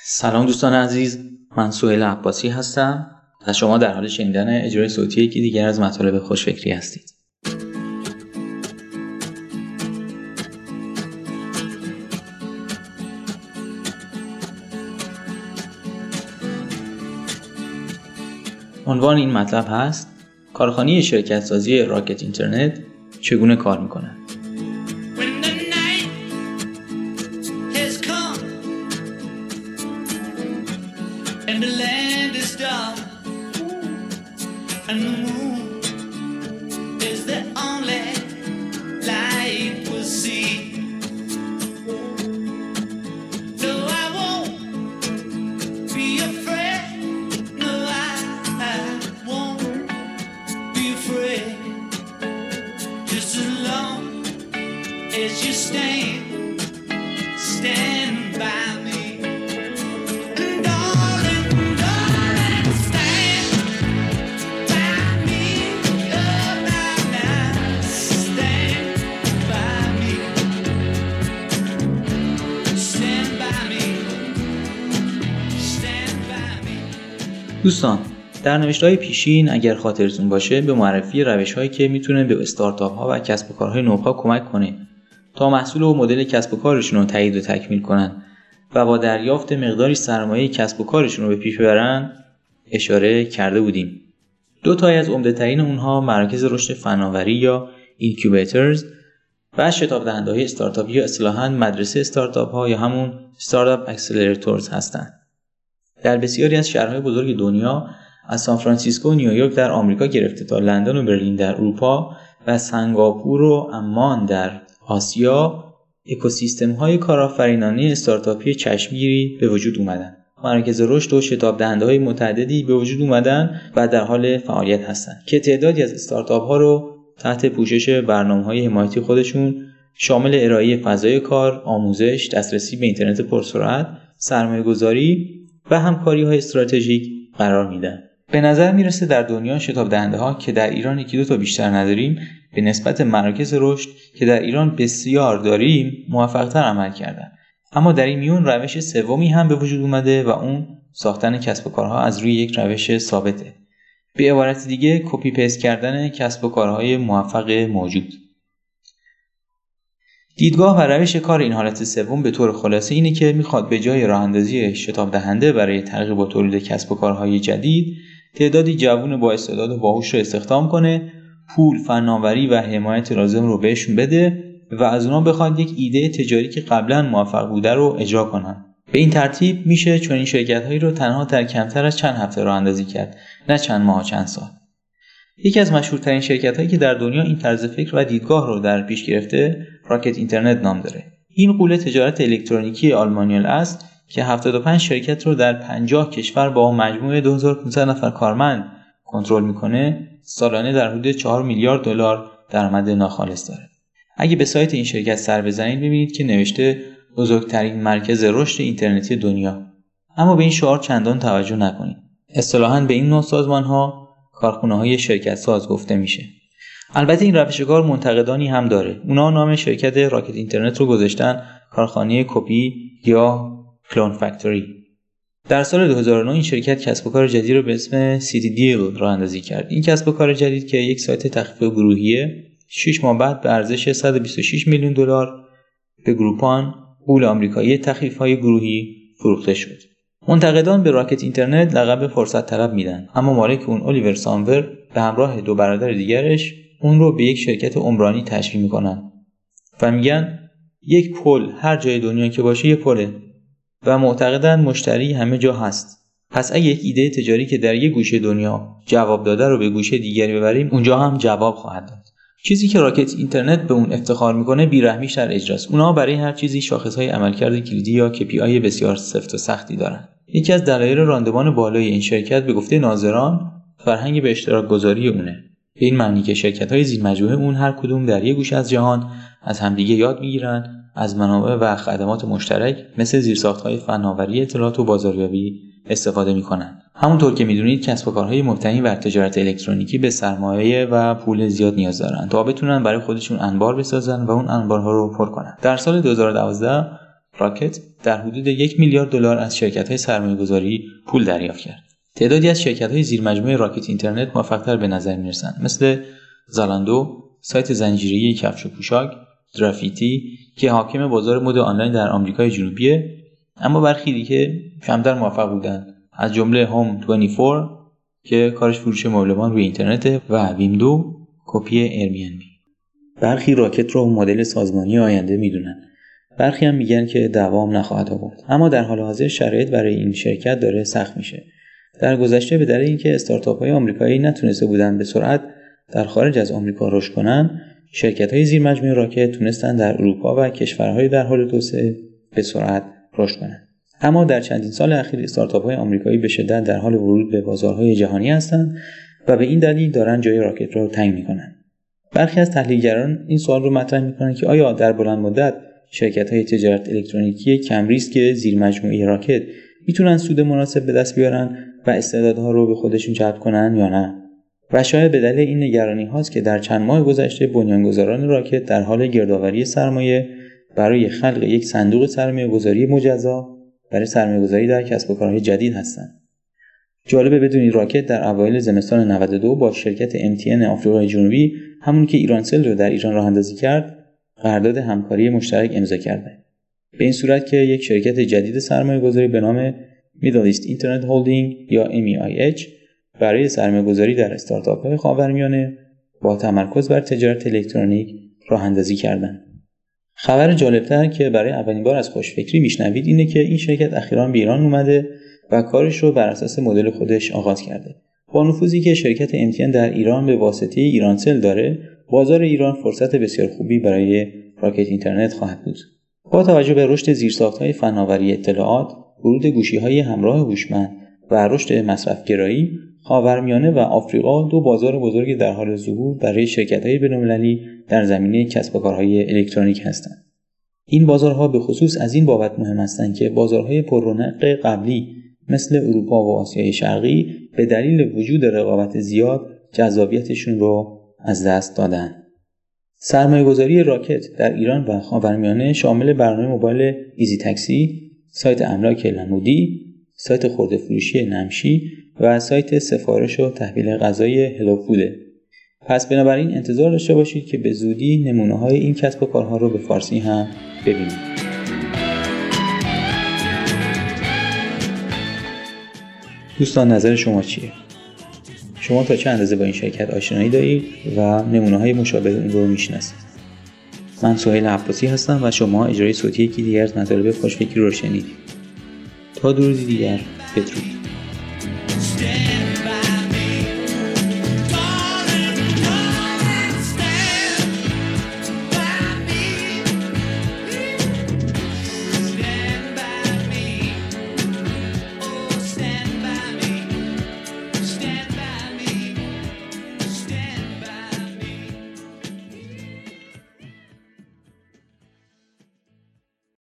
سلام دوستان عزیز من سوهل عباسی هستم و شما در حال شنیدن اجرای صوتی یکی دیگر از مطالب خوشفکری هستید. عنوان این مطلب هست کارخانه شرکت سازی راکت اینترنت چگونه کار and the land is dark, and the moon is the only light we'll see. No, I won't be afraid. No, I, I won't be afraid. Just as long as you stand. دوستان در نوشته های پیشین اگر خاطرتون باشه به معرفی روش هایی که می‌تونه به استارتاپ ها و کسب و کارهای نوپا کمک کنه تا محصول و مدل کسب و کارشون رو تایید و تکمیل کنن و با دریافت مقداری سرمایه کسب و کارشون رو به پیش ببرن اشاره کرده بودیم. دو تای از عمده ترین اونها مراکز رشد فناوری یا incubators و شتاب دهنده های استارتاپی یا اصطلاحا مدرسه استارتاپ ها یا همون startup accelerators هستند در بسیاری از شهرهای بزرگ دنیا از سان فرانسیسکو و نیویورک در آمریکا گرفته تا لندن و برلین در اروپا و سنگاپور و امان در آسیا اکوسیستم های کارآفرینانه استارتاپی چشمگیری به وجود اومدن. مراکز رشد و شتاب دهنده های متعددی به وجود اومدن و در حال فعالیت هستند. که تعدادی از استارتاپ ها رو تحت پوشش برنامه های حمایتی خودشون شامل ارائه فضای کار، آموزش، دسترسی به اینترنت پرسرعت، سرمایه گذاری و همکاری های استراتژیک قرار میدن. به نظر می‌رسه در دنیا شتاب دهنده ها که در ایران یکی دو تا بیشتر نداریم به نسبت مراکز رشد که در ایران بسیار داریم موفقتر عمل کردن. اما در این میون روش سومی هم به وجود اومده و اون ساختن کسب و کارها از روی یک روش ثابته. به عبارت دیگه کپی پیست کردن کسب و کارهای موفق موجود. دیدگاه و روش کار این حالت سوم به طور خلاصه اینه که می‌خواد به جای راه اندازی شتاب دهنده برای ترغیب و تولید کسب و کارهای جدید تعدادی جوون با استعداد و باهوش رو استخدام کنه پول فناوری و حمایت لازم رو بهشون بده و از اونا بخواد یک ایده تجاری که قبلا موفق بوده رو اجرا کنن. به این ترتیب میشه چون این شرکت هایی رو تنها در کمتر از چند هفته راه اندازی کرد نه چند ماه چند سال. یکی از مشهورترین شرکت هایی که در دنیا این طرز فکر و دیدگاه رو در پیش گرفته راکت اینترنت نام داره. این قوله تجارت الکترونیکی آلمانیال است که 75 شرکت رو در 50 کشور با مجموع 2500 نفر کارمند کنترل می‌کنه سالانه در حدود 4 میلیارد دلار درآمد ناخالص داره. اگه به سایت این شرکت سر بزنید ببینید که نوشته بزرگترین مرکز رشد اینترنتی دنیا. اما به این شعار چندان توجه نکنید. اصطلاحا به این نوع سازمان ها کارخونه های شرکت ساز گفته میشه. البته این روش کار منتقدانی هم داره. اونا نام شرکت راکت اینترنت رو گذاشتن کارخانه کپی یا کلون فکتوری. در سال 2009 این شرکت کسب و کار جدید رو به اسم سیتی دیل راه اندازی کرد. این کسب و کار جدید که یک سایت تخفیف گروهیه 6 ماه بعد به ارزش 126 میلیون دلار به گروپان پول آمریکایی تخفیف های گروهی فروخته شد. منتقدان به راکت اینترنت لقب فرصت طلب میدن. اما مالک اون الیور سامور به همراه دو برادر دیگرش اون رو به یک شرکت عمرانی تشبیه می‌کنن و میگن یک پل هر جای دنیا که باشه یه پله و معتقدن مشتری همه جا هست. پس اگه یک ایده تجاری که در یک گوشه دنیا جواب داده رو به گوشه دیگری ببریم اونجا هم جواب خواهد داد. چیزی که راکت اینترنت به اون افتخار می‌کنه بیرحمیش در اجراست. اونها برای هر چیزی های عملکرد کلیدی یا KPI بسیار سفت و سختی دارن. یکی از دلایل راندمان بالای این شرکت به گفته ناظران فرهنگ به اشتراک گذاری اونه. به این معنی که شرکت های زیر مجموعه اون هر کدوم در یک گوشه از جهان از همدیگه یاد می‌گیرن از منابع و خدمات مشترک مثل زیرساخت های فناوری اطلاعات و بازاریابی استفاده می‌کنن همونطور که می‌دونید کسب و کارهای مبتنی بر تجارت الکترونیکی به سرمایه و پول زیاد نیاز دارن تا بتونن برای خودشون انبار بسازن و اون انبارها رو پر کنن. در سال 2012 راکت در حدود یک میلیارد دلار از شرکت های سرمایه گذاری پول دریافت کرد. تعدادی از شرکت های زیر مجموعه راکت اینترنت موفقتر به نظر می‌رسند مثل زالاندو، سایت زنجیره‌ای کفش و پوشاک، درافیتی که حاکم بازار مد آنلاین در آمریکای جنوبیه اما برخی دیگه کمتر موفق بودند. از جمله هوم 24 که کارش فروش مبلمان روی اینترنت و ویمدو کپی ایربی برخی راکت رو مدل سازمانی آینده می‌دونن. برخی هم میگن که دوام نخواهد آورد. اما در حال حاضر شرایط برای این شرکت داره سخت میشه. در گذشته به دلیل اینکه استارتاپ های آمریکایی نتونسته بودن به سرعت در خارج از آمریکا رشد کنن شرکت های زیر مجموعه راکت تونستن در اروپا و کشورهای در حال توسعه به سرعت رشد کنند اما در چندین سال اخیر استارتاپ های آمریکایی به شدت در حال ورود به بازارهای جهانی هستند و به این دلیل دارن جای راکت را تنگ می‌کنن. برخی از تحلیلگران این سوال رو مطرح می‌کنن که آیا در بلند مدت شرکت های تجارت الکترونیکی کم ریسک زیر مجموعه راکت می‌تونن سود مناسب به دست بیارن و استعدادها رو به خودشون جلب کنن یا نه و شاید به دلیل این نگرانی هاست که در چند ماه گذشته بنیانگذاران راکت در حال گردآوری سرمایه برای خلق یک صندوق سرمایه گذاری مجزا برای سرمایه گذاری در کسب و کارهای جدید هستند. جالبه بدونید راکت در اوایل زمستان 92 با شرکت MTN آفریقای جنوبی همون که ایرانسل رو در ایران راه اندازی کرد قرارداد همکاری مشترک امضا کرده. به این صورت که یک شرکت جدید سرمایه گذاری به نام East Internet Holding یا MEIH برای سرمایه گذاری در استارتاپ های خاورمیانه با تمرکز بر تجارت الکترونیک راه اندازی کردند. خبر جالبتر که برای اولین بار از خوشفکری میشنوید اینه که این شرکت اخیرا به ایران اومده و کارش رو بر اساس مدل خودش آغاز کرده. با نفوذی که شرکت MTN در ایران به واسطه ایرانسل داره، بازار ایران فرصت بسیار خوبی برای راکت اینترنت خواهد بود. با توجه به رشد زیرساختهای فناوری اطلاعات، ورود گوشیهای همراه هوشمند و رشد مصرفگرایی خاورمیانه و آفریقا دو بازار بزرگ در حال ظهور برای شرکت‌های بین‌المللی در زمینه کسب و کارهای الکترونیک هستند. این بازارها به خصوص از این بابت مهم هستند که بازارهای پررونق قبلی مثل اروپا و آسیای شرقی به دلیل وجود رقابت زیاد جذابیتشون رو از دست دادن. سرمایه گذاری راکت در ایران و خاورمیانه شامل برنامه موبایل ایزی تاکسی، سایت املاک لنودی، سایت خورده فروشی نمشی و سایت سفارش و تحویل غذای هلوفوده پس بنابراین انتظار داشته باشید که به زودی نمونه های این کسب و کارها رو به فارسی هم ببینید دوستان نظر شما چیه؟ شما تا چه اندازه با این شرکت آشنایی دارید و نمونه های مشابه اون رو می‌شناسید؟ من سهیل عباسی هستم و شما اجرای صوتی یکی دیگر از مطالب خوشفکری رو شنیدید تا دو روزی دیگر بدرود.